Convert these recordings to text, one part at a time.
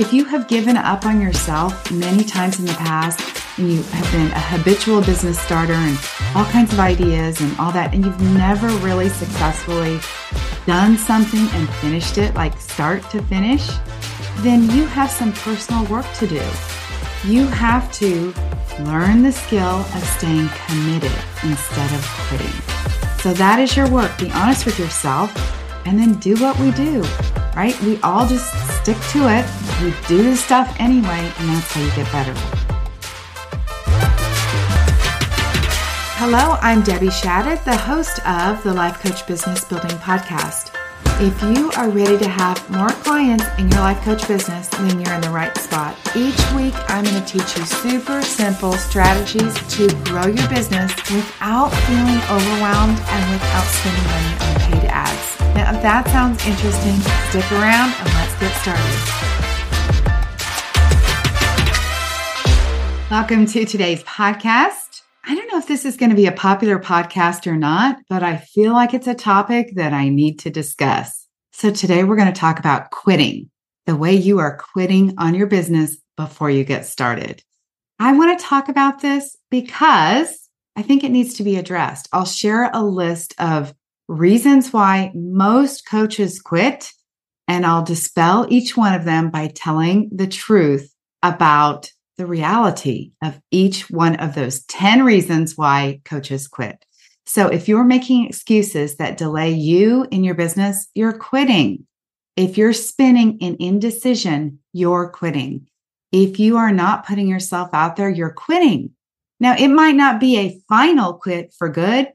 If you have given up on yourself many times in the past and you have been a habitual business starter and all kinds of ideas and all that, and you've never really successfully done something and finished it, like start to finish, then you have some personal work to do. You have to learn the skill of staying committed instead of quitting. So that is your work. Be honest with yourself and then do what we do, right? We all just stick to it. We do the stuff anyway, and that's how you get better. Hello, I'm Debbie Shadid, the host of the Life Coach Business Building Podcast. If you are ready to have more clients in your life coach business, then you're in the right spot. Each week, I'm going to teach you super simple strategies to grow your business without feeling overwhelmed and without spending money on paid ads. Now, if that sounds interesting, stick around and let's get started. Welcome to today's podcast. I don't know if this is going to be a popular podcast or not, but I feel like it's a topic that I need to discuss. So today we're going to talk about quitting, the way you are quitting on your business before you get started. I want to talk about this because I think it needs to be addressed. I'll share a list of reasons why most coaches quit, and I'll dispel each one of them by telling the truth about the reality of each one of those 10 reasons why coaches quit. So if you're making excuses that delay you in your business, you're quitting. If you're spinning in indecision, you're quitting. If you are not putting yourself out there, you're quitting. Now, it might not be a final quit for good,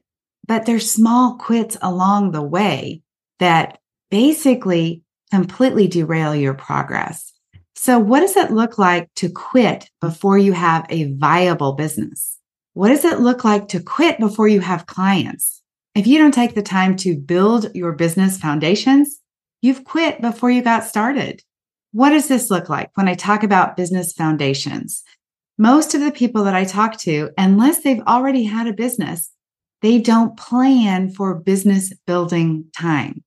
but there's small quits along the way that basically completely derail your progress. So, what does it look like to quit before you have a viable business? What does it look like to quit before you have clients? If you don't take the time to build your business foundations, you've quit before you got started. What does this look like when I talk about business foundations? Most of the people that I talk to, unless they've already had a business, they don't plan for business building time.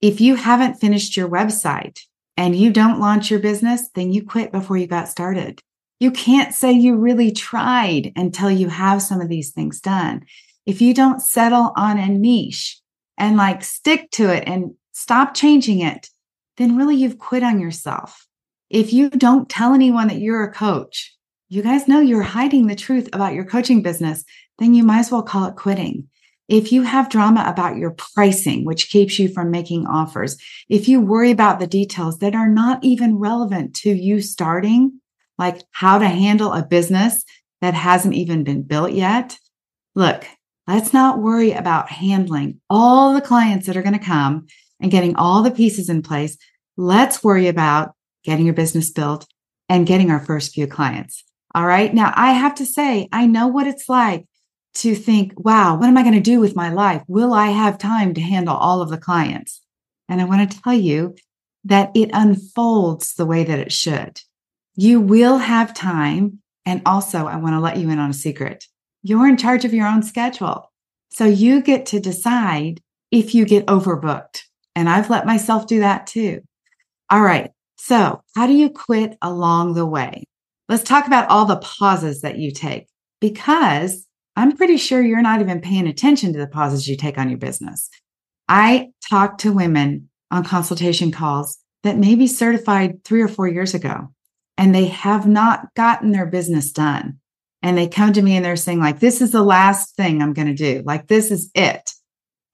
If you haven't finished your website, and you don't launch your business, then you quit before you got started. You can't say you really tried until you have some of these things done. If you don't settle on a niche and like stick to it and stop changing it, then really you've quit on yourself. If you don't tell anyone that you're a coach, you guys know you're hiding the truth about your coaching business, then you might as well call it quitting. If you have drama about your pricing, which keeps you from making offers, if you worry about the details that are not even relevant to you starting, like how to handle a business that hasn't even been built yet, look, let's not worry about handling all the clients that are going to come and getting all the pieces in place. Let's worry about getting your business built and getting our first few clients. All right. Now I have to say, I know what it's like to think, wow, what am I going to do with my life? Will I have time to handle all of the clients? And I want to tell you that it unfolds the way that it should. You will have time. And also, I want to let you in on a secret. You're in charge of your own schedule. So you get to decide if you get overbooked. And I've let myself do that too. All right. So, how do you quit along the way? Let's talk about all the pauses that you take because I'm pretty sure you're not even paying attention to the pauses you take on your business. I talk to women on consultation calls that may be certified three or four years ago, and they have not gotten their business done. And they come to me and they're saying, like, this is the last thing I'm going to do. Like, this is it.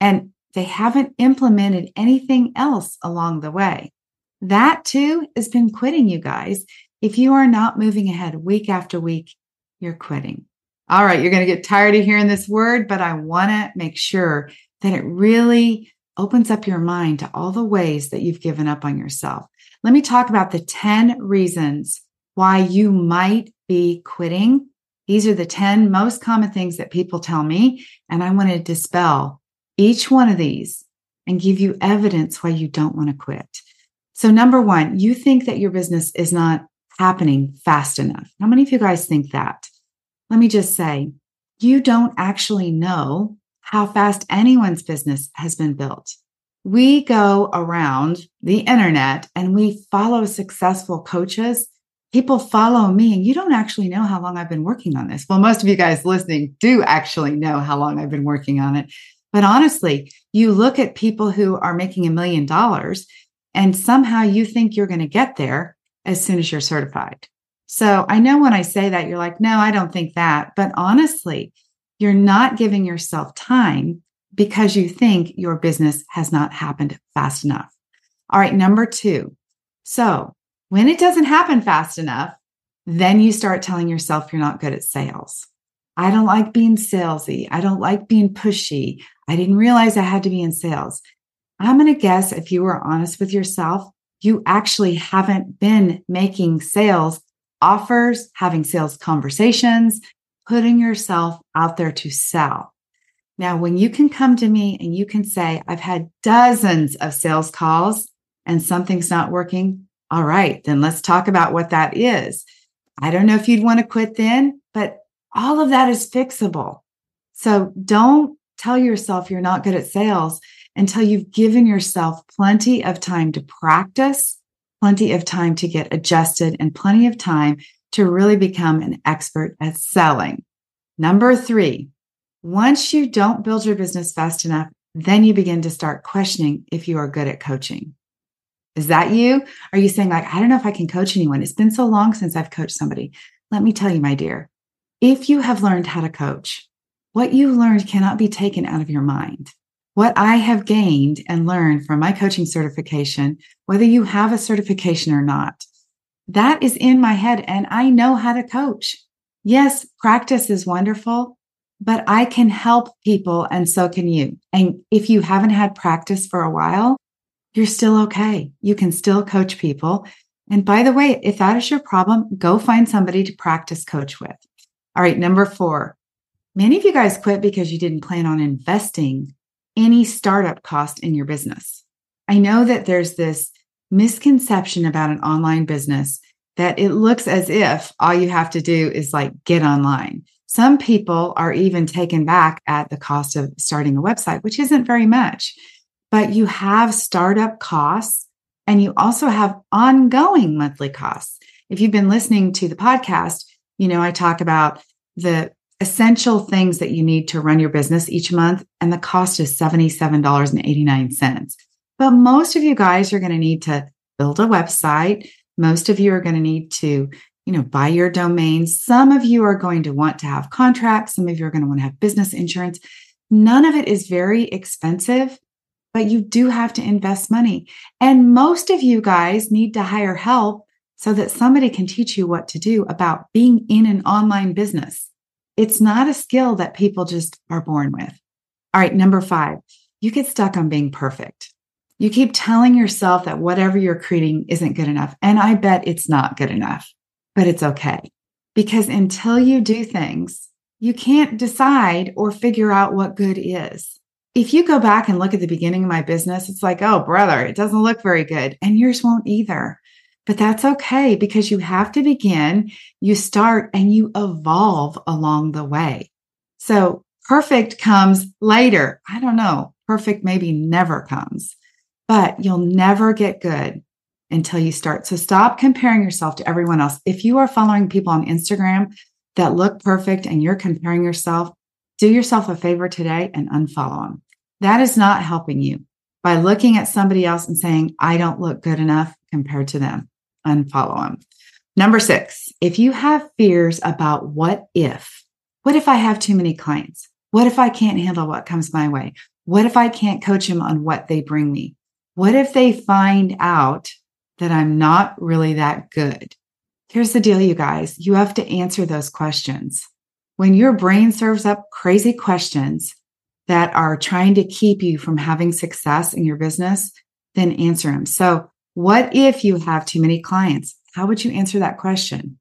And they haven't implemented anything else along the way. That too has been quitting, you guys. If you are not moving ahead week after week, you're quitting. All right, you're going to get tired of hearing this word, but I want to make sure that it really opens up your mind to all the ways that you've given up on yourself. Let me talk about the 10 reasons why you might be quitting. These are the 10 most common things that people tell me, and I want to dispel each one of these and give you evidence why you don't want to quit. So, number one, you think that your business is not happening fast enough. How many of you guys think that? Let me just say, you don't actually know how fast anyone's business has been built. we go around the internet and we follow successful coaches. People follow me, and you don't actually know how long I've been working on this. Well, most of you guys listening do actually know how long I've been working on it. But honestly, you look at people who are making a million dollars and somehow you think you're going to get there as soon as you're certified. So I know when I say that, you're like, no, I don't think that. But honestly, you're not giving yourself time because you think your business has not happened fast enough. All right, number two. So when it doesn't happen fast enough, then you start telling yourself you're not good at sales. I don't like being salesy. I don't like being pushy. I didn't realize I had to be in sales. I'm going to guess if you were honest with yourself, you actually haven't been making sales offers, having sales conversations, putting yourself out there to sell. Now, when you can come to me and you can say, I've had dozens of sales calls and something's not working, all right, then let's talk about what that is. I don't know if you'd want to quit then, but all of that is fixable. So don't tell yourself you're not good at sales until you've given yourself plenty of time to practice, plenty of time to get adjusted, and plenty of time to really become an expert at selling. Number three, once you don't build your business fast enough, then you begin to start questioning if you are good at coaching. Is that you? Are you saying, like, I don't know if I can coach anyone? It's been so long since I've coached somebody. Let me tell you, my dear, if you have learned how to coach, what you've learned cannot be taken out of your mind what I have gained and learned from my coaching certification, whether you have a certification or not, that is in my head and I know how to coach. Yes, practice is wonderful, but I can help people and so can you. And if you haven't had practice for a while, you're still okay. You can still coach people. And by the way, if that is your problem, go find somebody to practice coach with. All right, number four. Many of you guys quit because you didn't plan on investing any startup cost in your business. I know that there's this misconception about an online business that it looks as if all you have to do is like get online. Some people are even taken back at the cost of starting a website, which isn't very much, but you have startup costs and you also have ongoing monthly costs. If you've been listening to the podcast, you know, I talk about the essential things that you need to run your business each month, and the cost is $77.89. But most of you guys are going to need to build a website. Most of you are going to need to, you know, buy your domain. Some of you are going to want to have contracts. Some of you are going to want to have business insurance. None of it is very expensive, but you do have to invest money. And most of you guys need to hire help so that somebody can teach you what to do about being in an online business. It's not a skill that people just are born with. All right, number five, you get stuck on being perfect. You keep telling yourself that whatever you're creating isn't good enough. And I bet it's not good enough, but it's okay. Because until you do things, you can't decide or figure out what good is. If you go back and look at the beginning of my business, it's like, oh, brother, it doesn't look very good. And yours won't either. But that's okay because you have to begin, you start, and you evolve along the way. So perfect comes later. I don't know. Perfect maybe never comes, but you'll never get good until you start. So stop comparing yourself to everyone else. If you are following people on Instagram that look perfect and you're comparing yourself, do yourself a favor today and unfollow them. That is not helping you by looking at somebody else and saying, I don't look good enough compared to them unfollow them. Number six, if you have fears about what if, what if I have too many clients? What if I can't handle what comes my way? What if I can't coach them on what they bring me? What if they find out that I'm not really that good? Here's the deal, you guys. You have to answer those questions. When your brain serves up crazy questions that are trying to keep you from having success in your business, then answer them. So what if you have too many clients? How would you answer that question?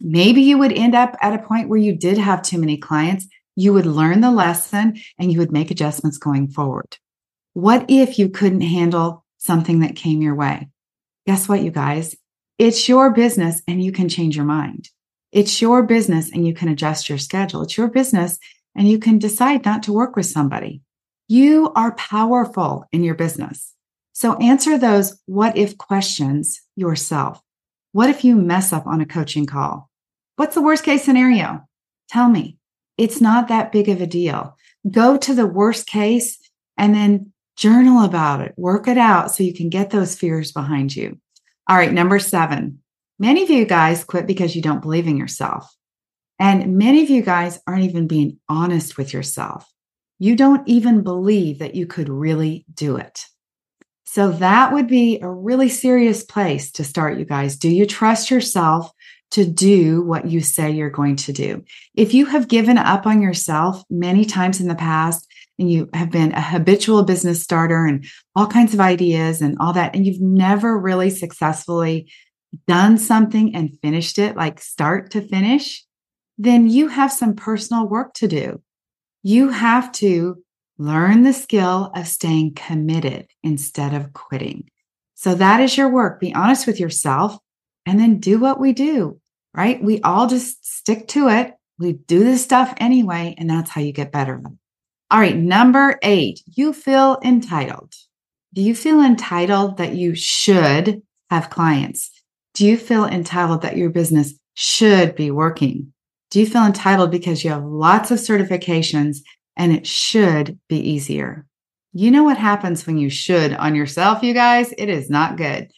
Maybe you would end up at a point where you did have too many clients. You would learn the lesson and you would make adjustments going forward. What if you couldn't handle something that came your way? Guess what, you guys? It's your business and you can change your mind. It's your business and you can adjust your schedule. It's your business and you can decide not to work with somebody. You are powerful in your business. So answer those what if questions yourself. What if you mess up on a coaching call? What's the worst case scenario? Tell me. It's not that big of a deal. Go to the worst case and then journal about it, work it out so you can get those fears behind you. All right, number seven. Many of you guys quit because you don't believe in yourself. And many of you guys aren't even being honest with yourself. You don't even believe that you could really do it. So that would be a really serious place to start, you guys. Do you trust yourself to do what you say you're going to do? If you have given up on yourself many times in the past and you have been a habitual business starter and all kinds of ideas and all that, and you've never really successfully done something and finished it, like start to finish, then you have some personal work to do. You have to learn the skill of staying committed instead of quitting. So that is your work. Be honest with yourself and then do what we do, right? We all just stick to it. We do this stuff anyway, and that's how you get better. All right, number eight, you feel entitled. Do you feel entitled that you should have clients? Do you feel entitled that your business should be working? Do you feel entitled because you have lots of certifications and it should be easier? You know what happens when you should on yourself, you guys? It is not good.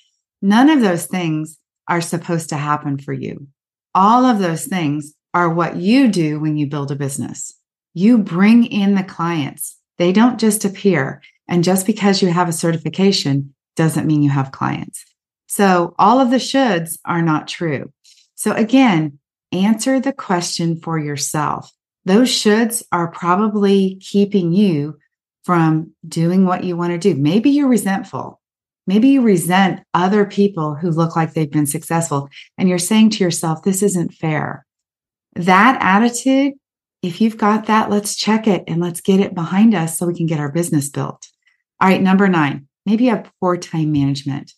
None of those things are supposed to happen for you. All of those things are what you do when you build a business. You bring in the clients. They don't just appear. And just because you have a certification doesn't mean you have clients. So all of the shoulds are not true. So again, answer the question for yourself. Those shoulds are probably keeping you from doing what you want to do. Maybe you're resentful. Maybe you resent other people who look like they've been successful and you're saying to yourself, this isn't fair. That attitude, if you've got that, let's check it and let's get it behind us so we can get our business built. All right, number nine, maybe you have poor time management.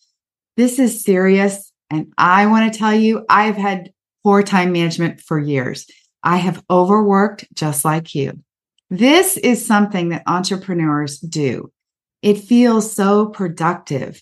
This is serious. And I want to tell you, I've had poor time management for years. I have overworked just like you. This is something that entrepreneurs do. It feels so productive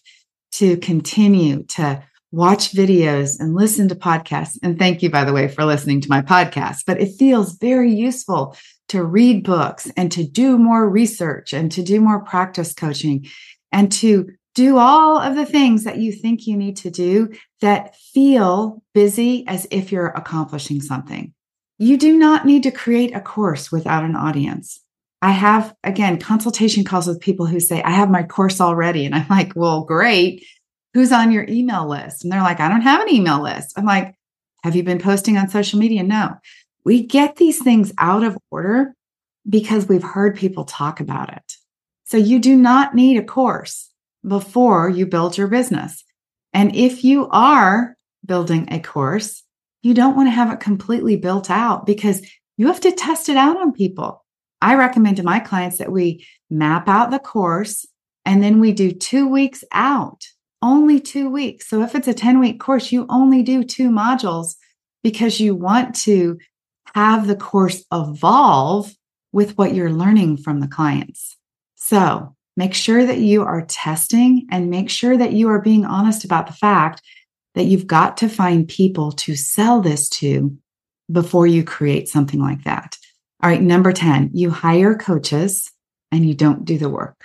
to continue to watch videos and listen to podcasts. And thank you, by the way, for listening to my podcast. But it feels very useful to read books and to do more research and to do more practice coaching and to do all of the things that you think you need to do that feel busy as if you're accomplishing something. You do not need to create a course without an audience. I have, again, consultation calls with people who say, I have my course already. And I'm like, well, great. Who's on your email list? And they're like, I don't have an email list. I'm like, have you been posting on social media? No. We get these things out of order because we've heard people talk about it. So you do not need a course before you build your business. And if you are building a course, you don't want to have it completely built out because you have to test it out on people. I recommend to my clients that we map out the course and then we do two weeks out, only two weeks. So if it's a 10 week course, you only do two modules because you want to have the course evolve with what you're learning from the clients. So Make sure that you are testing and make sure that you are being honest about the fact that you've got to find people to sell this to before you create something like that. All right, number 10, you hire coaches and you don't do the work.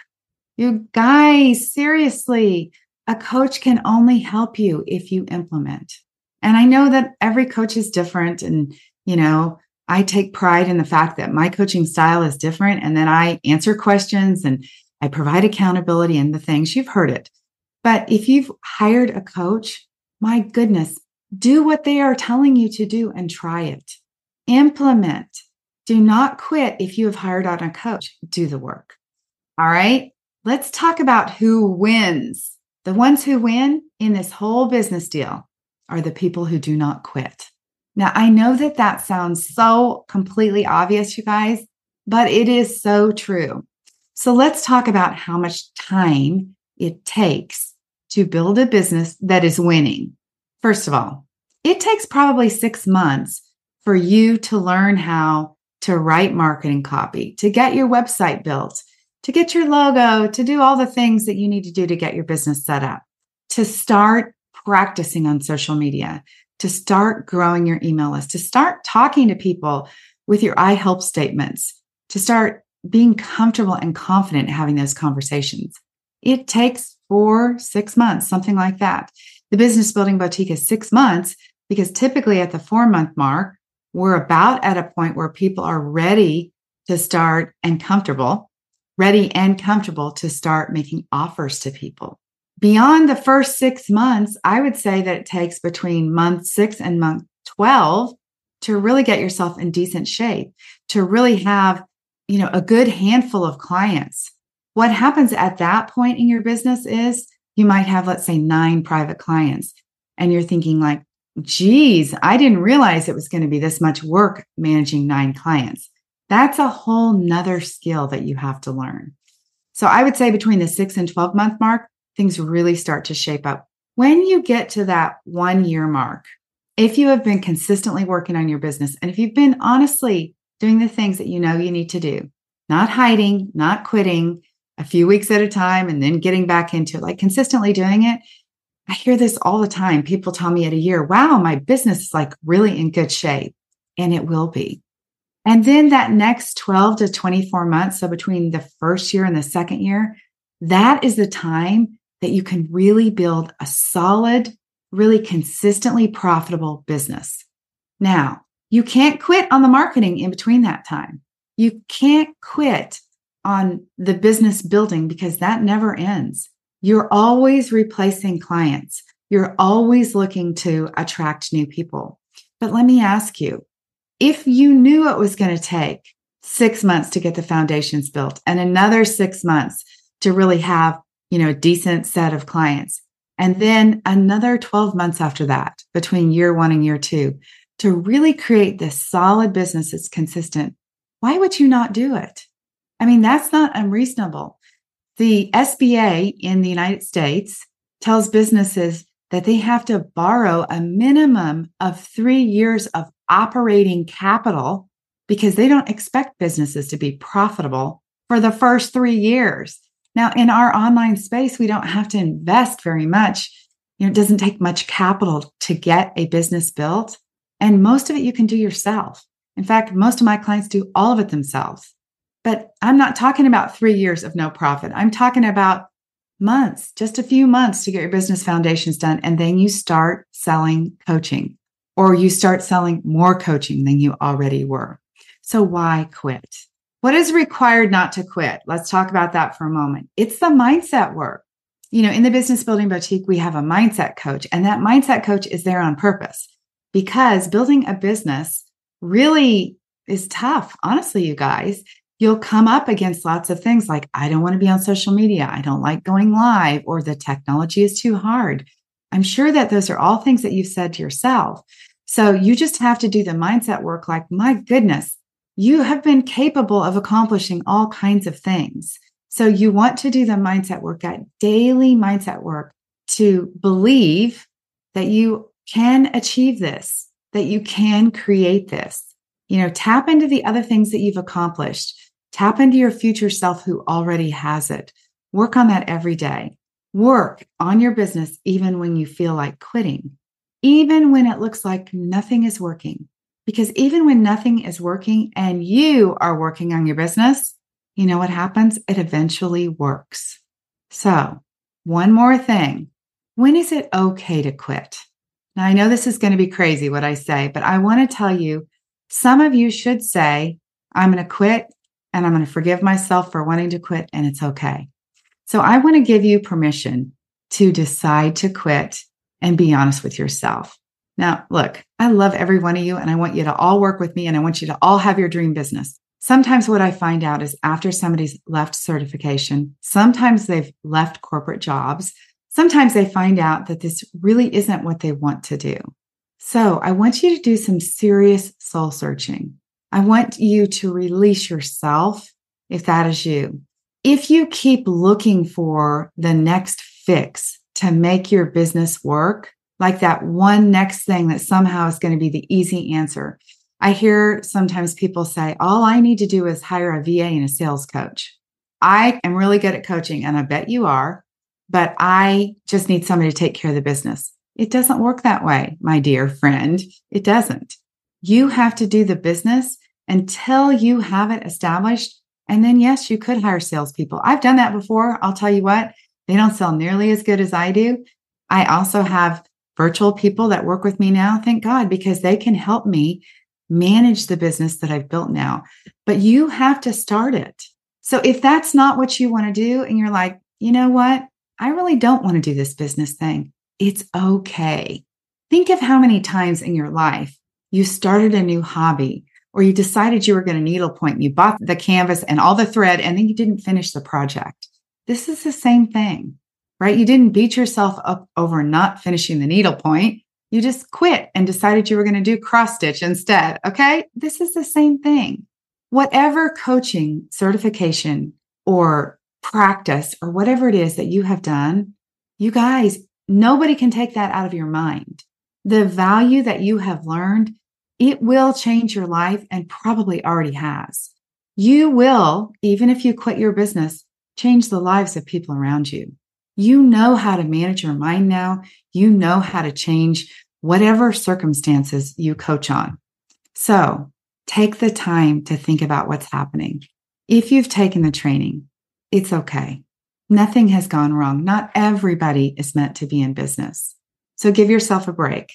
You guys, seriously, a coach can only help you if you implement. And I know that every coach is different. And, you know, I take pride in the fact that my coaching style is different and then I answer questions and I provide accountability and the things you've heard it. But if you've hired a coach, my goodness, do what they are telling you to do and try it. Implement. Do not quit if you have hired on a coach. Do the work. All right. Let's talk about who wins. The ones who win in this whole business deal are the people who do not quit. Now, I know that that sounds so completely obvious, you guys, but it is so true. So let's talk about how much time it takes to build a business that is winning. First of all, it takes probably six months for you to learn how to write marketing copy, to get your website built, to get your logo, to do all the things that you need to do to get your business set up, to start practicing on social media, to start growing your email list, to start talking to people with your I help statements, to start being comfortable and confident having those conversations. It takes four, six months, something like that. The business building boutique is six months because typically at the four month mark, we're about at a point where people are ready to start and comfortable, ready and comfortable to start making offers to people. Beyond the first six months, I would say that it takes between month six and month 12 to really get yourself in decent shape, to really have, you know, a good handful of clients. What happens at that point in your business is you might have, let's say, nine private clients. And you're thinking, like, geez, I didn't realize it was going to be this much work managing nine clients. That's a whole nother skill that you have to learn. So I would say between the six and 12 month mark, things really start to shape up. When you get to that one year mark, if you have been consistently working on your business and if you've been honestly doing the things that you know you need to do, not hiding, not quitting a few weeks at a time and then getting back into it, like consistently doing it. I hear this all the time. People tell me at a year, wow, my business is like really in good shape. And it will be. And then that next 12 to 24 months, so between the first year and the second year, that is the time that you can really build a solid really consistently profitable business. Now, you can't quit on the marketing in between that time. You can't quit on the business building because that never ends. You're always replacing clients. You're always looking to attract new people. But let me ask you if you knew it was going to take six months to get the foundations built and another six months to really have, you know, a decent set of clients, and then another 12 months after that, between year one and year two, to really create this solid business that's consistent. Why would you not do it? I mean, that's not unreasonable. The SBA in the United States tells businesses that they have to borrow a minimum of three years of operating capital because they don't expect businesses to be profitable for the first three years. Now, in our online space, we don't have to invest very much. You know, it doesn't take much capital to get a business built. And most of it you can do yourself. In fact, most of my clients do all of it themselves. But I'm not talking about three years of no profit. I'm talking about months, just a few months to get your business foundations done. And then you start selling coaching or you start selling more coaching than you already were. So why quit? What is required not to quit? Let's talk about that for a moment. It's the mindset work. You know, in the business building boutique, we have a mindset coach, and that mindset coach is there on purpose because building a business really is tough. Honestly, you guys, you'll come up against lots of things like, I don't want to be on social media. I don't like going live, or the technology is too hard. I'm sure that those are all things that you've said to yourself. So you just have to do the mindset work like, my goodness, you have been capable of accomplishing all kinds of things. So you want to do the mindset work, that daily mindset work to believe that you can achieve this, that you can create this. You know, tap into the other things that you've accomplished. Tap into your future self who already has it. Work on that every day. Work on your business even when you feel like quitting, even when it looks like nothing is working. Because even when nothing is working and you are working on your business, you know what happens? It eventually works. So, one more thing when is it okay to quit? Now, I know this is going to be crazy what I say, but I want to tell you some of you should say, I'm going to quit and I'm going to forgive myself for wanting to quit, and it's okay. So, I want to give you permission to decide to quit and be honest with yourself. Now, look, I love every one of you and I want you to all work with me and I want you to all have your dream business. Sometimes what I find out is after somebody's left certification, sometimes they've left corporate jobs. Sometimes they find out that this really isn't what they want to do. So I want you to do some serious soul searching. I want you to release yourself if that is you. If you keep looking for the next fix to make your business work, like that one next thing that somehow is going to be the easy answer. I hear sometimes people say, all I need to do is hire a VA and a sales coach. I am really good at coaching, and I bet you are, but I just need somebody to take care of the business. It doesn't work that way, my dear friend. It doesn't. You have to do the business until you have it established. And then, yes, you could hire salespeople. I've done that before. I'll tell you what, they don't sell nearly as good as I do. I also have virtual people that work with me now. Thank God, because they can help me manage the business that I've built now. But you have to start it. So if that's not what you want to do, and you're like, you know what? I really don't want to do this business thing. It's okay. Think of how many times in your life you started a new hobby or you decided you were going to needlepoint, you bought the canvas and all the thread, and then you didn't finish the project. This is the same thing, right? You didn't beat yourself up over not finishing the needlepoint. You just quit and decided you were going to do cross stitch instead. Okay. This is the same thing. Whatever coaching, certification, or practice, or whatever it is that you have done, you guys, nobody can take that out of your mind. The value that you have learned, it will change your life and probably already has. You will, even if you quit your business, change the lives of people around you. You know how to manage your mind now. You know how to change whatever circumstances you coach on. So take the time to think about what's happening. If you've taken the training, it's okay. Nothing has gone wrong. Not everybody is meant to be in business. So give yourself a break.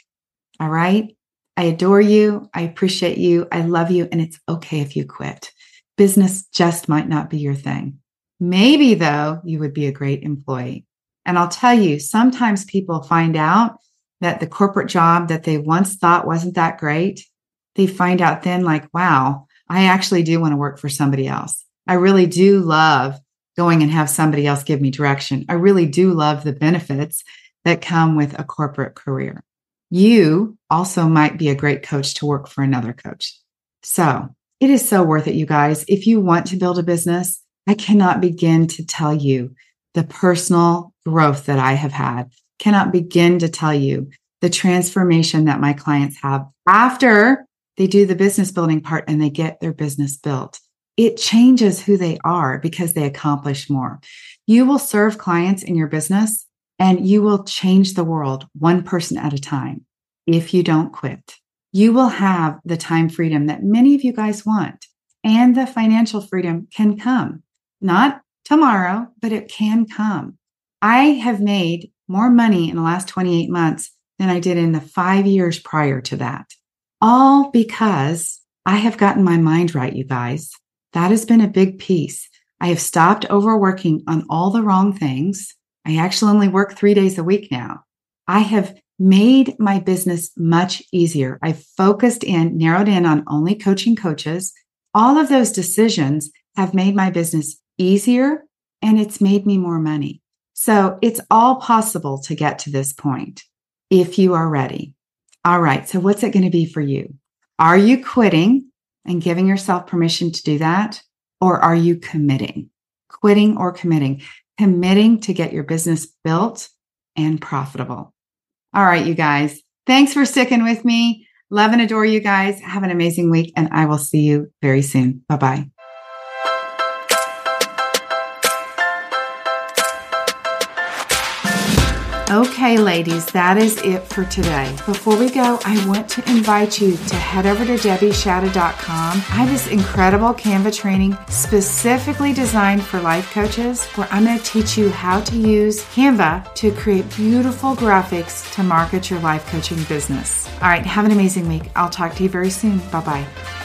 All right. I adore you. I appreciate you. I love you. And it's okay if you quit. Business just might not be your thing. Maybe, though, you would be a great employee. And I'll tell you, sometimes people find out that the corporate job that they once thought wasn't that great, they find out then, like, wow, I actually do want to work for somebody else. I really do love going and have somebody else give me direction. I really do love the benefits that come with a corporate career. You also might be a great coach to work for another coach. So it is so worth it, you guys. If you want to build a business, I cannot begin to tell you the personal growth that I have had, cannot begin to tell you the transformation that my clients have after they do the business building part and they get their business built. It changes who they are because they accomplish more. You will serve clients in your business and you will change the world one person at a time if you don't quit. You will have the time freedom that many of you guys want, and the financial freedom can come not tomorrow, but it can come. I have made more money in the last 28 months than I did in the five years prior to that. All because I have gotten my mind right, you guys. That has been a big piece. I have stopped overworking on all the wrong things. I actually only work three days a week now. I have made my business much easier. I've focused in, narrowed in on only coaching coaches. All of those decisions have made my business easier and it's made me more money. So it's all possible to get to this point if you are ready. All right. So what's it going to be for you? Are you quitting and giving yourself permission to do that? Or are you committing? Quitting or committing? Committing to get your business built and profitable. All right, you guys. Thanks for sticking with me. Love and adore you guys. Have an amazing week, and I will see you very soon. Bye bye. Okay, ladies, that is it for today. Before we go, I want to invite you to head over to debbieshadid.com. I have this incredible Canva training specifically designed for life coaches where I'm going to teach you how to use Canva to create beautiful graphics to market your life coaching business. All right, have an amazing week. I'll talk to you very soon. Bye bye.